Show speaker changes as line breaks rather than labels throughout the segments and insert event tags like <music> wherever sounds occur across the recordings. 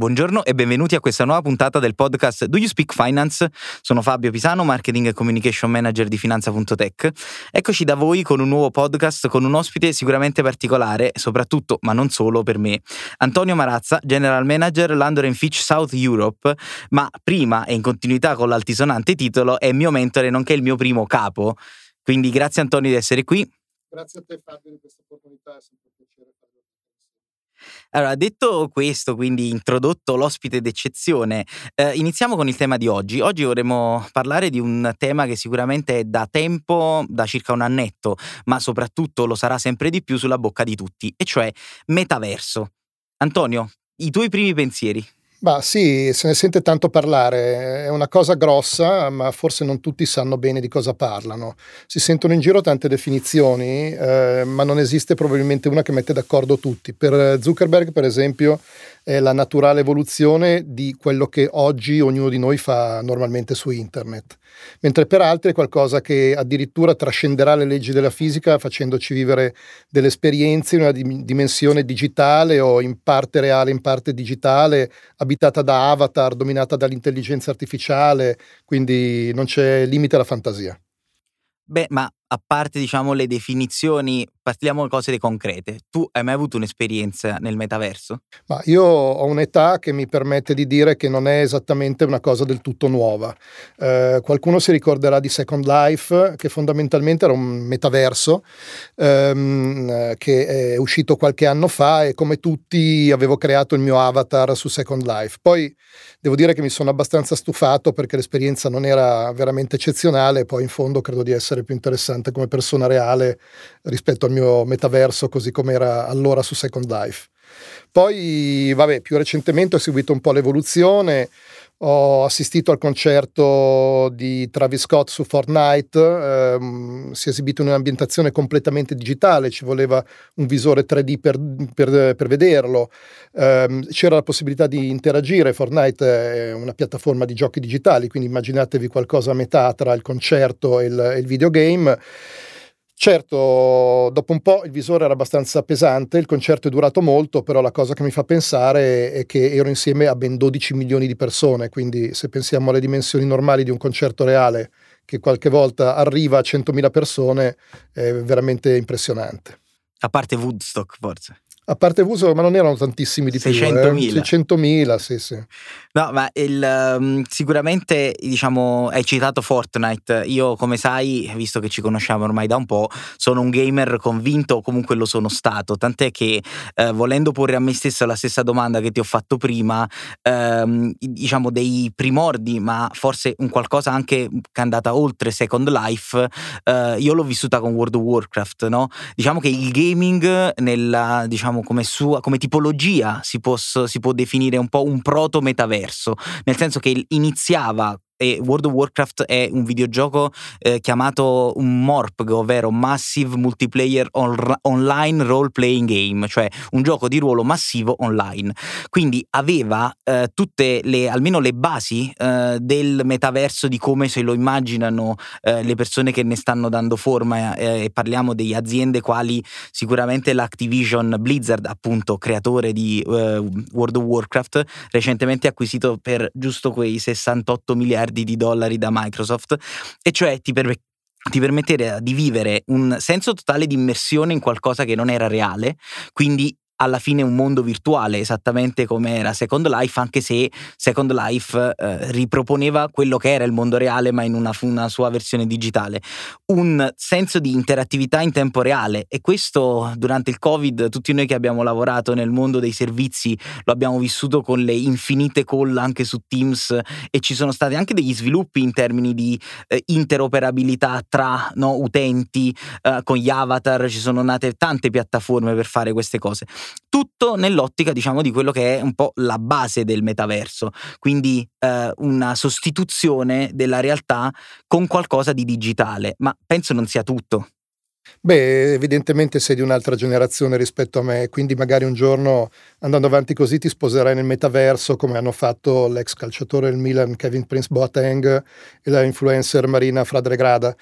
Buongiorno e benvenuti a questa nuova puntata del podcast Do You Speak Finance? Sono Fabio Pisano, Marketing e Communication Manager di Finanza.tech. Eccoci da voi con un nuovo podcast con un ospite sicuramente particolare, soprattutto, ma non solo per me. Antonio Marazza, General Manager Landor Fitch South Europe, ma prima e in continuità con l'altisonante titolo è mio mentore nonché il mio primo capo. Quindi grazie Antonio di essere qui.
Grazie a te Fabio di questa opportunità, è sempre un piacere farlo.
Allora, detto questo, quindi introdotto l'ospite d'eccezione, eh, iniziamo con il tema di oggi. Oggi vorremmo parlare di un tema che sicuramente è da tempo, da circa un annetto, ma soprattutto lo sarà sempre di più sulla bocca di tutti, e cioè metaverso. Antonio, i tuoi primi pensieri.
Bah sì, se ne sente tanto parlare, è una cosa grossa, ma forse non tutti sanno bene di cosa parlano. Si sentono in giro tante definizioni, eh, ma non esiste probabilmente una che mette d'accordo tutti. Per Zuckerberg, per esempio, è la naturale evoluzione di quello che oggi ognuno di noi fa normalmente su internet, mentre per altri è qualcosa che addirittura trascenderà le leggi della fisica facendoci vivere delle esperienze in una dimensione digitale o in parte reale, in parte digitale, abitata da avatar, dominata dall'intelligenza artificiale, quindi non c'è limite alla fantasia.
Beh, ma a parte diciamo le definizioni, parliamo di cose concrete. Tu hai mai avuto un'esperienza nel metaverso?
Ma io ho un'età che mi permette di dire che non è esattamente una cosa del tutto nuova. Eh, qualcuno si ricorderà di Second Life, che fondamentalmente era un metaverso ehm, che è uscito qualche anno fa e come tutti avevo creato il mio avatar su Second Life. Poi devo dire che mi sono abbastanza stufato perché l'esperienza non era veramente eccezionale, poi in fondo credo di essere più interessante interessante come persona reale rispetto al mio metaverso così come era allora su Second Life. Poi, vabbè, più recentemente ho seguito un po' l'evoluzione, ho assistito al concerto di Travis Scott su Fortnite, ehm, si è esibito in un'ambientazione completamente digitale, ci voleva un visore 3D per, per, per vederlo, ehm, c'era la possibilità di interagire, Fortnite è una piattaforma di giochi digitali, quindi immaginatevi qualcosa a metà tra il concerto e il, e il videogame. Certo, dopo un po' il visore era abbastanza pesante, il concerto è durato molto, però la cosa che mi fa pensare è che ero insieme a ben 12 milioni di persone, quindi se pensiamo alle dimensioni normali di un concerto reale che qualche volta arriva a 100.000 persone, è veramente impressionante.
A parte Woodstock, forse
a parte Vuso, ma non erano tantissimi di
600.000.
più. Eh? 600.000, sì, sì.
No, ma il, um, sicuramente, diciamo, hai citato Fortnite. Io, come sai, visto che ci conosciamo ormai da un po', sono un gamer convinto, o comunque lo sono stato. Tant'è che, eh, volendo porre a me stesso la stessa domanda che ti ho fatto prima, ehm, diciamo, dei primordi, ma forse un qualcosa anche che è andata oltre Second Life, eh, io l'ho vissuta con World of Warcraft, no? Diciamo che il gaming nella, diciamo, diciamo come, sua, come tipologia si, posso, si può definire un po' un proto-metaverso, nel senso che iniziava e World of Warcraft è un videogioco eh, chiamato un MORPG, ovvero Massive Multiplayer on- Online Role Playing Game, cioè un gioco di ruolo massivo online. Quindi aveva eh, tutte le, almeno le basi eh, del metaverso di come se lo immaginano eh, le persone che ne stanno dando forma eh, e parliamo di aziende quali sicuramente l'Activision Blizzard, appunto creatore di eh, World of Warcraft, recentemente acquisito per giusto quei 68 miliardi miliardi di dollari da Microsoft, e cioè ti permette ti permettere di vivere un senso totale di immersione in qualcosa che non era reale, quindi alla fine un mondo virtuale, esattamente come era Second Life, anche se Second Life eh, riproponeva quello che era il mondo reale, ma in una, una, sua versione digitale. Un senso di interattività in tempo reale e questo durante il Covid, tutti noi che abbiamo lavorato nel mondo dei servizi lo abbiamo vissuto con le infinite call anche su Teams e ci sono stati anche degli sviluppi in termini di eh, interoperabilità tra no, utenti, eh, con gli avatar, ci sono nate tante piattaforme per fare queste cose tutto nell'ottica diciamo di quello che è un po' la base del metaverso, quindi eh, una sostituzione della realtà con qualcosa di digitale, ma penso non sia tutto.
Beh, evidentemente sei di un'altra generazione rispetto a me, quindi magari un giorno andando avanti così ti sposerai nel metaverso come hanno fatto l'ex calciatore del Milan Kevin Prince Boateng e la influencer Marina Fradregrada.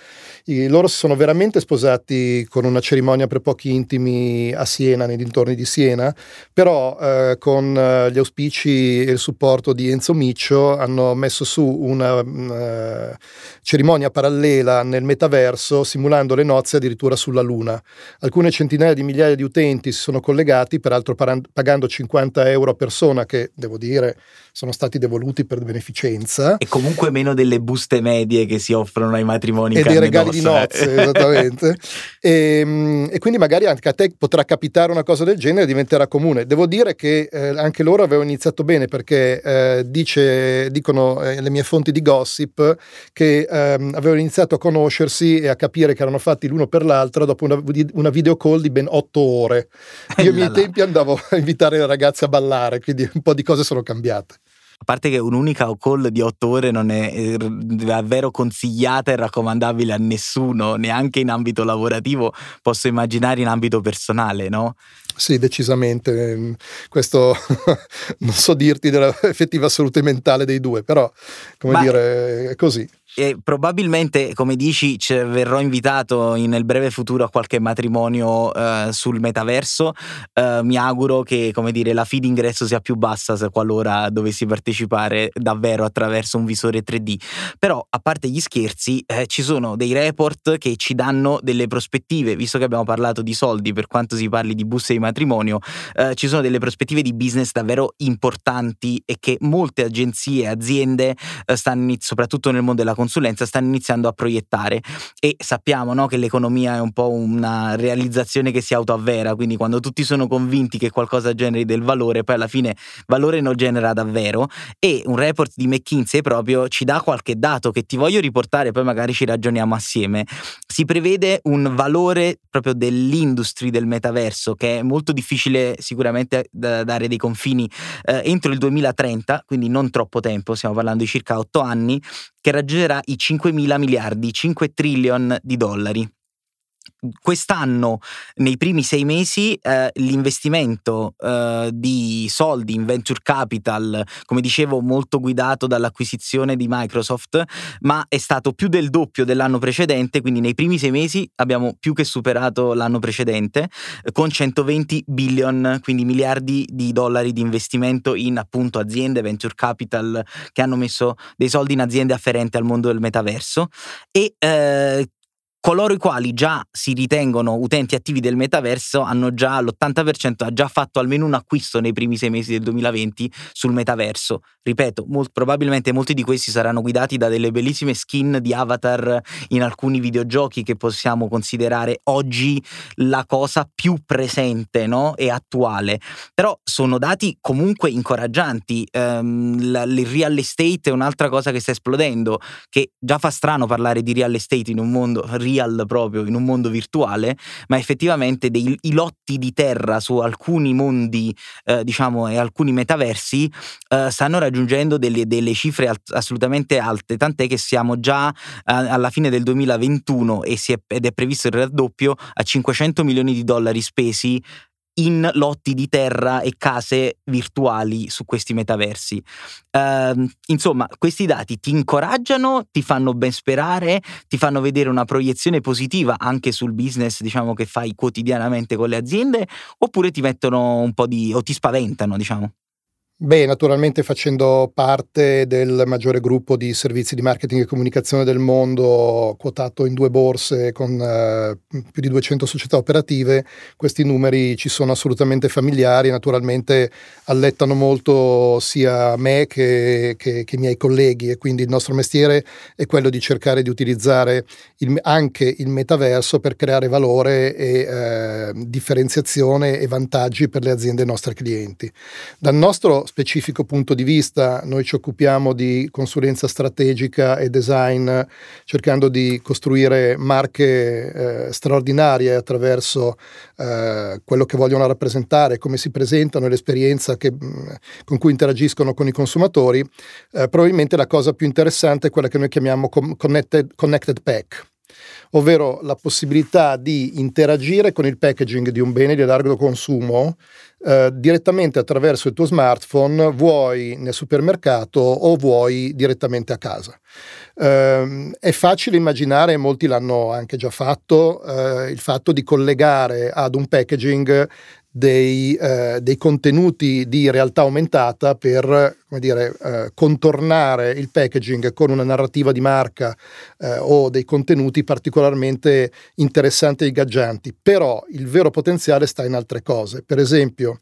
I, loro si sono veramente sposati con una cerimonia per pochi intimi a Siena, nei dintorni di Siena, però eh, con eh, gli auspici e il supporto di Enzo Miccio hanno messo su una uh, cerimonia parallela nel metaverso simulando le nozze addirittura sulla Luna. Alcune centinaia di migliaia di utenti si sono collegati, peraltro pagando 50 euro a persona, che devo dire sono stati devoluti per beneficenza.
E comunque meno delle buste medie che si offrono ai matrimoni.
E dei regali di nozze, esattamente. e, <laughs> ehm, e, quindi magari anche a te potrà capitare una cosa del genere e diventerà comune. Devo dire che eh, anche loro avevano iniziato bene perché eh, dice, dicono eh, le mie fonti di gossip che ehm, avevano iniziato a conoscersi e a capire che erano fatti l'uno per l'altro dopo una, una video call di ben otto ore. Io ai miei tempi andavo a invitare le ragazze a ballare, quindi un po' di cose sono cambiate.
A parte che un'unica call di otto ore non è eh, davvero consigliata e raccomandabile a nessuno, neanche in ambito lavorativo, posso immaginare in ambito personale, no?
Sì, decisamente. Ehm, questo <laughs> non so dirti dell'effettiva salute mentale dei due, però, come Ma dire, è così.
E probabilmente, come dici, verrò invitato nel breve futuro a qualche matrimonio uh, sul metaverso. Uh, mi auguro che, come dire, la fee d'ingresso sia più bassa se qualora dovessi partecipare davvero attraverso un visore 3D. Però, a parte gli scherzi, eh, ci sono dei report che ci danno delle prospettive, visto che abbiamo parlato di soldi per quanto si parli di buste di matrimonio, eh, ci sono delle prospettive di business davvero importanti e che molte agenzie e aziende eh, stanno, soprattutto nel mondo della consulenza, consulenza stanno iniziando a proiettare e sappiamo no, che l'economia è un po' una realizzazione che si autoavvera, quindi quando tutti sono convinti che qualcosa generi del valore, poi alla fine valore non genera davvero e un report di McKinsey proprio ci dà qualche dato che ti voglio riportare, poi magari ci ragioniamo assieme. Si prevede un valore proprio dell'industria del metaverso che è molto difficile sicuramente da dare dei confini eh, entro il 2030, quindi non troppo tempo, stiamo parlando di circa 8 anni, che raggiungerà i 5 mila miliardi, 5 trillion di dollari quest'anno, nei primi sei mesi, eh, l'investimento eh, di soldi in venture capital, come dicevo, molto guidato dall'acquisizione di Microsoft, ma è stato più del doppio dell'anno precedente, quindi nei primi sei mesi abbiamo più che superato l'anno precedente, eh, con 120 billion, quindi miliardi di dollari di investimento in appunto aziende, venture capital che hanno messo dei soldi in aziende afferenti al mondo del metaverso. E eh, coloro i quali già si ritengono utenti attivi del metaverso hanno già l'80% ha già fatto almeno un acquisto nei primi sei mesi del 2020 sul metaverso. Ripeto, molt, probabilmente molti di questi saranno guidati da delle bellissime skin di avatar in alcuni videogiochi che possiamo considerare oggi la cosa più presente no? e attuale. Però sono dati comunque incoraggianti. Um, il real estate è un'altra cosa che sta esplodendo, che già fa strano parlare di real estate in un mondo real proprio in un mondo virtuale, ma effettivamente dei, i lotti di terra su alcuni mondi, eh, diciamo, e alcuni metaversi eh, stanno raggiungendo delle, delle cifre assolutamente alte, tant'è che siamo già eh, alla fine del 2021 e è, ed è previsto il raddoppio a 500 milioni di dollari spesi in lotti di terra e case virtuali su questi metaversi. Uh, insomma, questi dati ti incoraggiano, ti fanno ben sperare, ti fanno vedere una proiezione positiva anche sul business, diciamo, che fai quotidianamente con le aziende, oppure ti mettono un po' di o ti spaventano, diciamo.
Beh, naturalmente facendo parte del maggiore gruppo di servizi di marketing e comunicazione del mondo, quotato in due borse con eh, più di 200 società operative, questi numeri ci sono assolutamente familiari, naturalmente allettano molto sia me che, che, che i miei colleghi e quindi il nostro mestiere è quello di cercare di utilizzare il, anche il metaverso per creare valore e eh, differenziazione e vantaggi per le aziende nostre clienti. Dal nostro specifico punto di vista, noi ci occupiamo di consulenza strategica e design cercando di costruire marche eh, straordinarie attraverso eh, quello che vogliono rappresentare, come si presentano e l'esperienza che, mm, con cui interagiscono con i consumatori. Eh, probabilmente la cosa più interessante è quella che noi chiamiamo connected, connected pack ovvero la possibilità di interagire con il packaging di un bene di largo consumo eh, direttamente attraverso il tuo smartphone, vuoi nel supermercato o vuoi direttamente a casa. Eh, è facile immaginare, molti l'hanno anche già fatto, eh, il fatto di collegare ad un packaging dei, eh, dei, contenuti di realtà aumentata per dire, eh, contornare il packaging con una narrativa di marca eh, o dei contenuti particolarmente interessanti e ingaggianti. Però il vero potenziale sta in altre cose. Per esempio,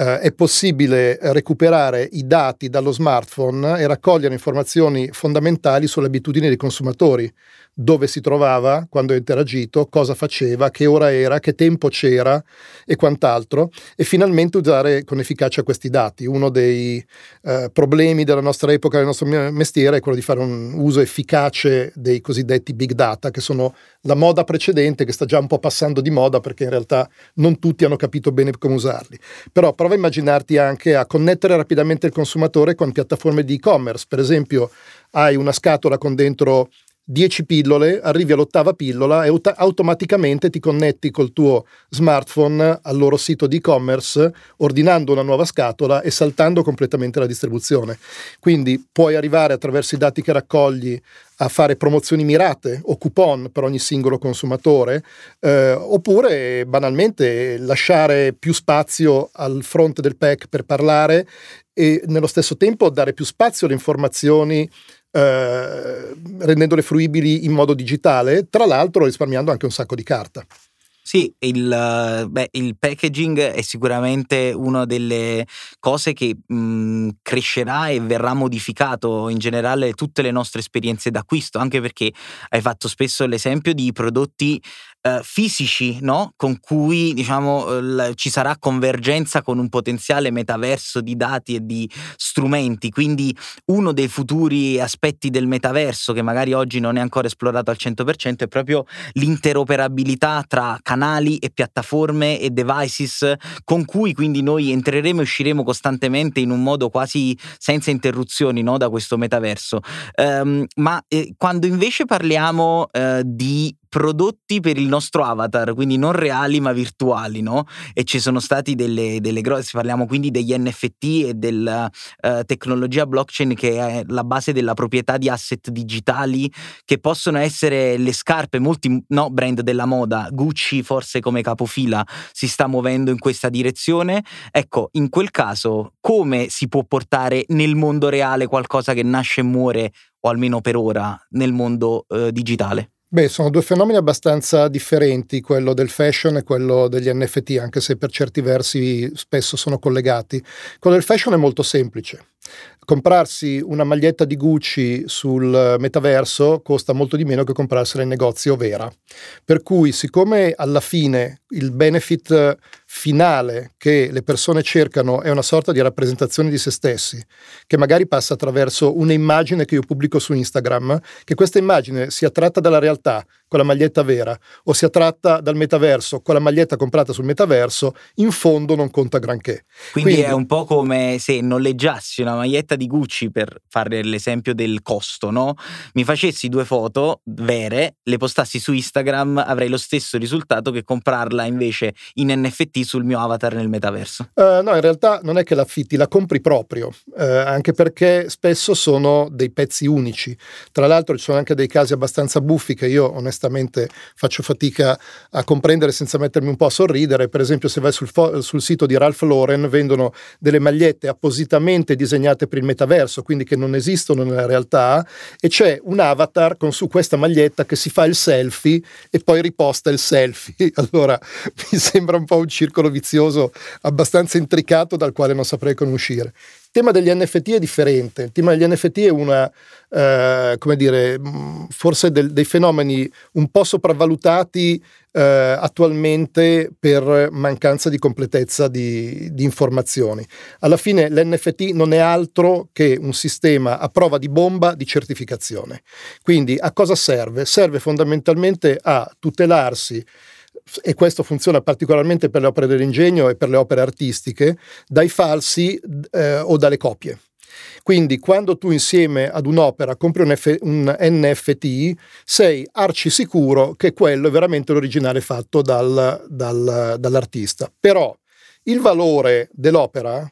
eh, è possibile recuperare i dati dallo smartphone e raccogliere informazioni fondamentali sulle abitudini dei consumatori dove si trovava quando ha interagito, cosa faceva, che ora era, che tempo c'era e quant'altro e finalmente usare con efficacia questi dati. Uno dei eh, problemi della nostra epoca, del nostro mestiere è quello di fare un uso efficace dei cosiddetti big data, che sono la moda precedente che sta già un po' passando di moda perché in realtà non tutti hanno capito bene come usarli. Però prova a immaginarti anche a connettere rapidamente il consumatore con piattaforme di e-commerce, per esempio hai una scatola con dentro 10 pillole, arrivi all'ottava pillola e auto- automaticamente ti connetti col tuo smartphone al loro sito di e-commerce ordinando una nuova scatola e saltando completamente la distribuzione. Quindi puoi arrivare attraverso i dati che raccogli a fare promozioni mirate o coupon per ogni singolo consumatore, eh, oppure banalmente lasciare più spazio al fronte del pack per parlare e nello stesso tempo dare più spazio alle informazioni eh, rendendole fruibili in modo digitale, tra l'altro risparmiando anche un sacco di carta.
Sì, il, beh, il, packaging è sicuramente una delle cose che mh, crescerà e verrà modificato in generale tutte le nostre esperienze d'acquisto, anche perché hai fatto spesso l'esempio di prodotti eh, fisici, no? con cui diciamo, eh, l- ci sarà convergenza con un potenziale metaverso di dati e di strumenti. Quindi uno dei futuri aspetti del metaverso, che magari oggi non è ancora esplorato al 100%, è proprio l'interoperabilità tra canali e piattaforme e devices con cui quindi noi entreremo e usciremo costantemente in un modo quasi senza interruzioni no? da questo metaverso. Um, ma eh, quando invece parliamo uh, di prodotti per il nostro avatar, quindi non reali ma virtuali, no? E ci sono stati delle, delle grosse, parliamo quindi degli NFT e della uh, tecnologia blockchain che è la base della proprietà di asset digitali che possono essere le scarpe, molti no, brand della moda, Gucci forse come capofila si sta muovendo in questa direzione. Ecco, in quel caso come si può portare nel mondo reale qualcosa che nasce e muore, o almeno per ora, nel mondo uh, digitale?
Beh, sono due fenomeni abbastanza differenti, quello del fashion e quello degli NFT, anche se per certi versi spesso sono collegati. Quello del fashion è molto semplice. Comprarsi una maglietta di Gucci sul metaverso costa molto di meno che comprarsela in negozio vera. Per cui, siccome alla fine il benefit finale che le persone cercano è una sorta di rappresentazione di se stessi, che magari passa attraverso un'immagine che io pubblico su Instagram, che questa immagine sia tratta dalla realtà con la maglietta vera o sia tratta dal metaverso con la maglietta comprata sul metaverso, in fondo non conta granché.
Quindi, Quindi è un po' come se noleggiassi una maglietta di Gucci per fare l'esempio del costo, no? Mi facessi due foto vere, le postassi su Instagram, avrei lo stesso risultato che comprarla invece in NFT sul mio avatar nel metaverso.
Uh, no, in realtà non è che l'affitti, la compri proprio, uh, anche perché spesso sono dei pezzi unici. Tra l'altro ci sono anche dei casi abbastanza buffi che io onestamente faccio fatica a comprendere senza mettermi un po' a sorridere. Per esempio, se vai sul, fo- sul sito di Ralph Lauren, vendono delle magliette appositamente disegnate per il metaverso, quindi che non esistono nella realtà, e c'è un avatar con su questa maglietta che si fa il selfie e poi riposta il selfie. <laughs> Allora mi sembra un po' un circolo vizioso abbastanza intricato dal quale non saprei come uscire. Il tema degli NFT è differente, il tema degli NFT è una, eh, come dire, forse del, dei fenomeni un po' sopravvalutati eh, attualmente per mancanza di completezza di, di, informazioni. Alla fine l'NFT non è altro che un sistema a prova di bomba di certificazione. Quindi a cosa serve? Serve fondamentalmente a tutelarsi e questo funziona particolarmente per le opere dell'ingegno e per le opere artistiche, dai falsi eh, o dalle copie. Quindi quando tu insieme ad un'opera compri un, F- un NFT, sei arci sicuro che quello è veramente l'originale fatto dal, dal, dall'artista. Però il valore dell'opera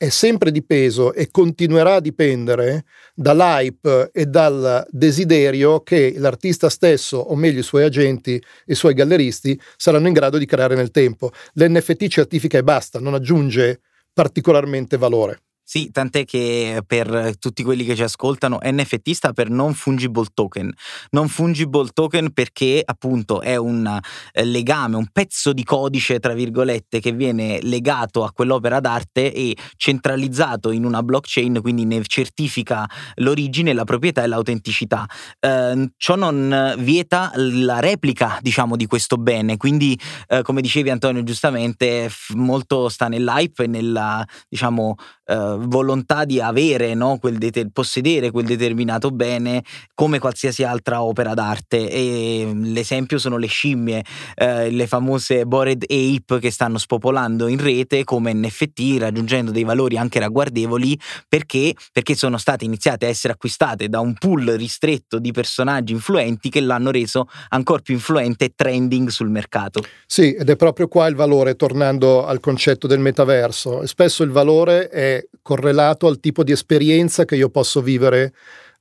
è sempre dipeso e continuerà a dipendere dall'hype e dal desiderio che l'artista stesso, o meglio i suoi agenti e i suoi galleristi, saranno in grado di creare nel tempo. L'NFT certifica e basta, non aggiunge particolarmente valore.
Sì, tant'è che per tutti quelli che ci ascoltano, NFT sta per non fungible token. Non fungible token perché appunto è un eh, legame, un pezzo di codice, tra virgolette, che viene legato a quell'opera d'arte e centralizzato in una blockchain, quindi ne certifica l'origine, la proprietà e l'autenticità. Eh, ciò non vieta la replica, diciamo, di questo bene. Quindi, eh, come dicevi Antonio giustamente, molto sta nell'hype e nella, diciamo, eh, volontà di avere, no? quel det- possedere quel determinato bene come qualsiasi altra opera d'arte. E mm, l'esempio sono le scimmie, eh, le famose Bored Ape che stanno spopolando in rete come NFT, raggiungendo dei valori anche ragguardevoli perché, perché sono state iniziate a essere acquistate da un pool ristretto di personaggi influenti che l'hanno reso ancora più influente e trending sul mercato.
Sì, ed è proprio qua il valore, tornando al concetto del metaverso. Spesso il valore è correlato al tipo di esperienza che io posso vivere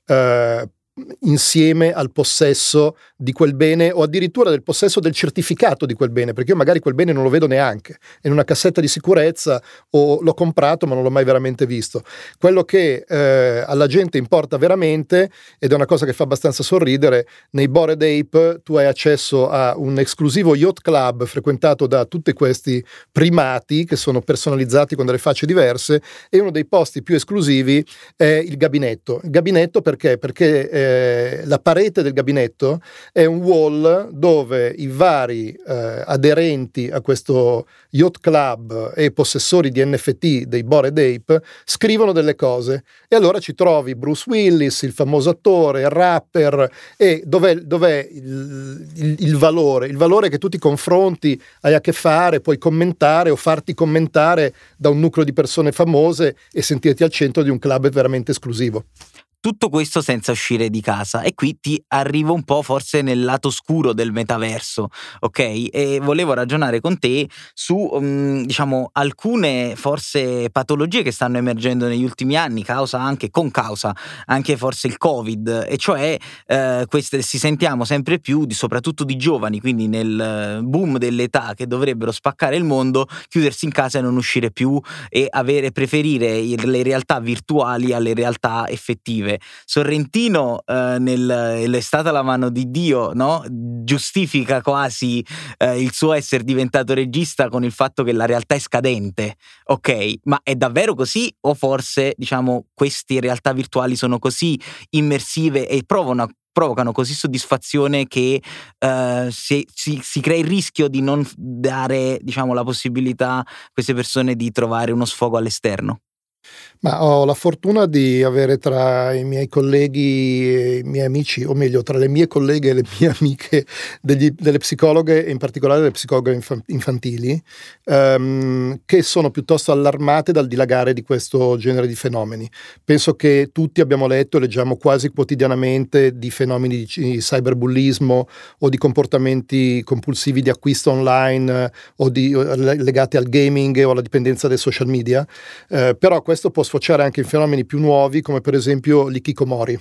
eh, insieme al possesso di quel bene o addirittura del possesso del certificato di quel bene, perché io magari quel bene non lo vedo neanche, è in una cassetta di sicurezza o l'ho comprato ma non l'ho mai veramente visto. Quello che eh, alla gente importa veramente, ed è una cosa che fa abbastanza sorridere, nei Bored Ape tu hai accesso a un esclusivo yacht club frequentato da tutti questi primati che sono personalizzati con delle facce diverse e uno dei posti più esclusivi è il gabinetto. Il gabinetto perché? Perché eh, eh, la parete del gabinetto è un wall dove i vari eh, aderenti a questo yacht club e possessori di NFT dei Bored Ape scrivono delle cose e allora ci trovi Bruce Willis, il famoso attore, il rapper e dov'è, dov'è il, il, il valore? Il valore che tu ti confronti, hai a che fare, puoi commentare o farti commentare da un nucleo di persone famose e sentirti al centro di un club veramente esclusivo.
Tutto questo senza uscire di casa. E qui ti arrivo un po' forse nel lato scuro del metaverso, ok? E volevo ragionare con te su, um, diciamo, alcune forse patologie che stanno emergendo negli ultimi anni, causa anche, con causa, anche forse il Covid, e cioè eh, queste si sentiamo sempre più, di, soprattutto di giovani, quindi nel boom dell'età che dovrebbero spaccare il mondo, chiudersi in casa e non uscire più e avere, preferire le realtà virtuali alle realtà effettive positive. Sorrentino eh, nel stata la mano di Dio, no? giustifica quasi eh, il suo essere diventato regista con il fatto che la realtà è scadente. Ok, ma è davvero così o forse diciamo queste realtà virtuali sono così immersive e provano provocano così soddisfazione che uh, si, si, si, crea il rischio di non dare diciamo, la possibilità a queste persone di trovare uno sfogo all'esterno.
Ma ho la fortuna di avere tra i miei colleghi e i miei amici, o meglio, tra le mie colleghe e le mie <laughs> amiche, degli, delle psicologhe, in particolare delle psicologhe infantili, um, che sono piuttosto allarmate dal dilagare di questo genere di fenomeni. Penso che tutti abbiamo letto e leggiamo quasi quotidianamente di fenomeni di cyberbullismo o di comportamenti compulsivi di acquisto online o di, legati al gaming o alla dipendenza dai social media. Uh, però questo può sfociare anche in fenomeni più nuovi come per esempio l'ikikomori.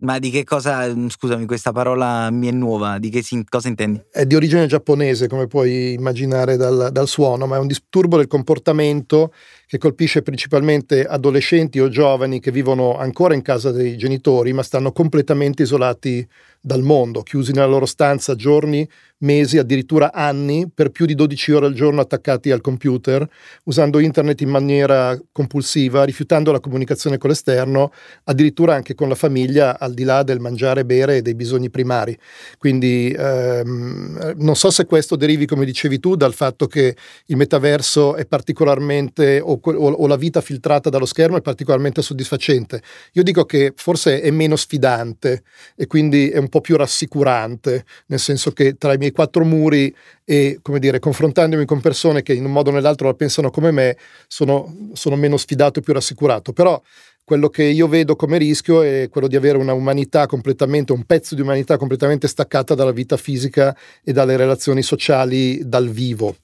Ma di che cosa, mm, scusami, questa parola mi è nuova, di che si, cosa intendi?
È di origine giapponese, come puoi immaginare dal, dal suono, ma è un disturbo del comportamento che colpisce principalmente adolescenti o giovani che vivono ancora in casa dei genitori, ma stanno completamente isolati dal mondo, chiusi nella loro stanza giorni, mesi, addirittura anni, per più di 12 ore al giorno attaccati al computer, usando internet in maniera compulsiva, rifiutando la comunicazione con l'esterno, addirittura anche con la famiglia, al di là del mangiare, bere e dei bisogni primari. Quindi ehm, non so se questo derivi, come dicevi tu, dal fatto che il metaverso è particolarmente, o, o, o la vita filtrata dallo schermo è particolarmente soddisfacente. Io dico che forse è meno sfidante e quindi è un po' po' più rassicurante, nel senso che tra i miei quattro muri e, come dire, confrontandomi con persone che in un modo o nell'altro la pensano come me, sono, sono meno sfidato e più rassicurato. Però quello che io vedo come rischio è quello di avere una umanità completamente, un pezzo di umanità completamente staccata dalla vita fisica e dalle relazioni sociali dal vivo.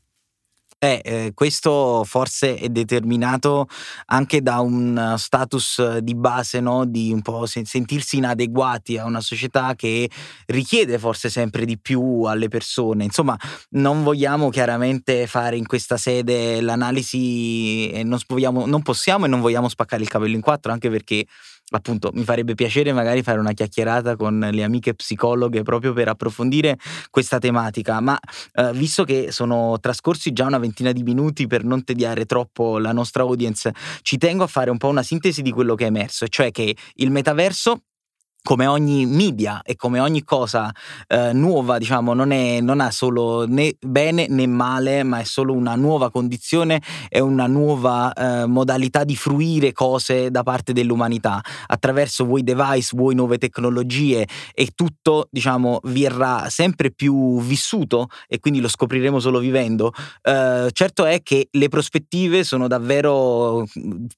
Eh, eh, questo forse è determinato anche da un status di base, no? di un po' sentirsi inadeguati a una società che richiede forse sempre di più alle persone. Insomma, non vogliamo chiaramente fare in questa sede l'analisi e non, vogliamo, non possiamo e non vogliamo spaccare il capello in quattro, anche perché appunto mi farebbe piacere magari fare una chiacchierata con le amiche psicologhe proprio per approfondire questa tematica, ma eh, visto che sono trascorsi già una ventina di minuti per non tediare troppo la nostra audience, ci tengo a fare un po' una sintesi di quello che è emerso, cioè che il metaverso come ogni media e come ogni cosa eh, nuova, diciamo, non, è, non, ha solo né bene né male, ma è solo una nuova condizione e una nuova eh, modalità di fruire cose da parte dell'umanità attraverso vuoi device, vuoi nuove tecnologie e tutto, diciamo, verrà sempre più vissuto e quindi lo scopriremo solo vivendo. Eh, certo è che le prospettive sono davvero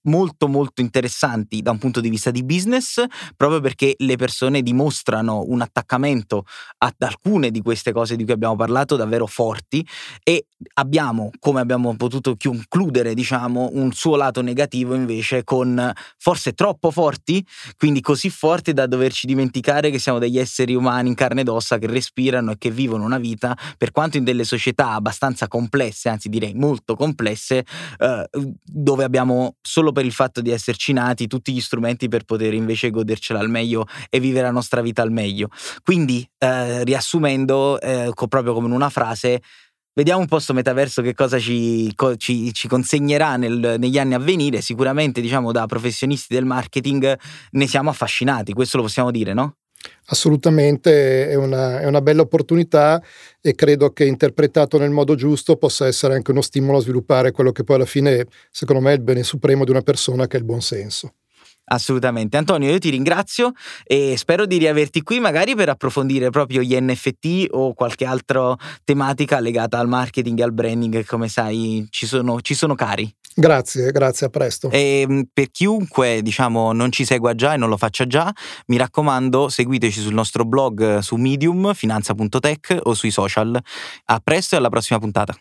molto molto interessanti da un punto di vista di business, proprio perché le persone dimostrano un attaccamento ad alcune di queste cose di cui abbiamo parlato davvero forti e abbiamo, come abbiamo potuto concludere, diciamo, un suo lato negativo invece con forse troppo forti, quindi così forti da doverci dimenticare che siamo degli esseri umani in carne ed ossa che respirano e che vivono una vita, per quanto in delle società abbastanza complesse, anzi direi molto complesse, eh, dove abbiamo solo per il fatto di esserci nati tutti gli strumenti per poter invece godercela al meglio e vivere la nostra vita al meglio. Quindi, eh, riassumendo, eh, proprio come in una frase, Vediamo un po' sto metaverso che cosa ci, ci, ci consegnerà nel, negli anni a venire. Sicuramente, diciamo, da professionisti del marketing ne siamo affascinati, questo lo possiamo dire, no?
Assolutamente, è una, è una bella opportunità e credo che interpretato nel modo giusto possa essere anche uno stimolo a sviluppare quello che poi alla fine, secondo me, è il bene supremo di una persona, che è il buon senso.
Assolutamente. Antonio, io ti ringrazio e spero di riaverti qui magari per approfondire proprio gli NFT o qualche altra tematica legata al marketing e al branding come sai ci sono, ci sono cari.
Grazie, grazie, a presto.
E ehm, per chiunque, diciamo, non ci segua già e non lo faccia già, mi raccomando, seguiteci sul nostro blog su Medium, finanza.tech o sui social. A presto e alla prossima puntata.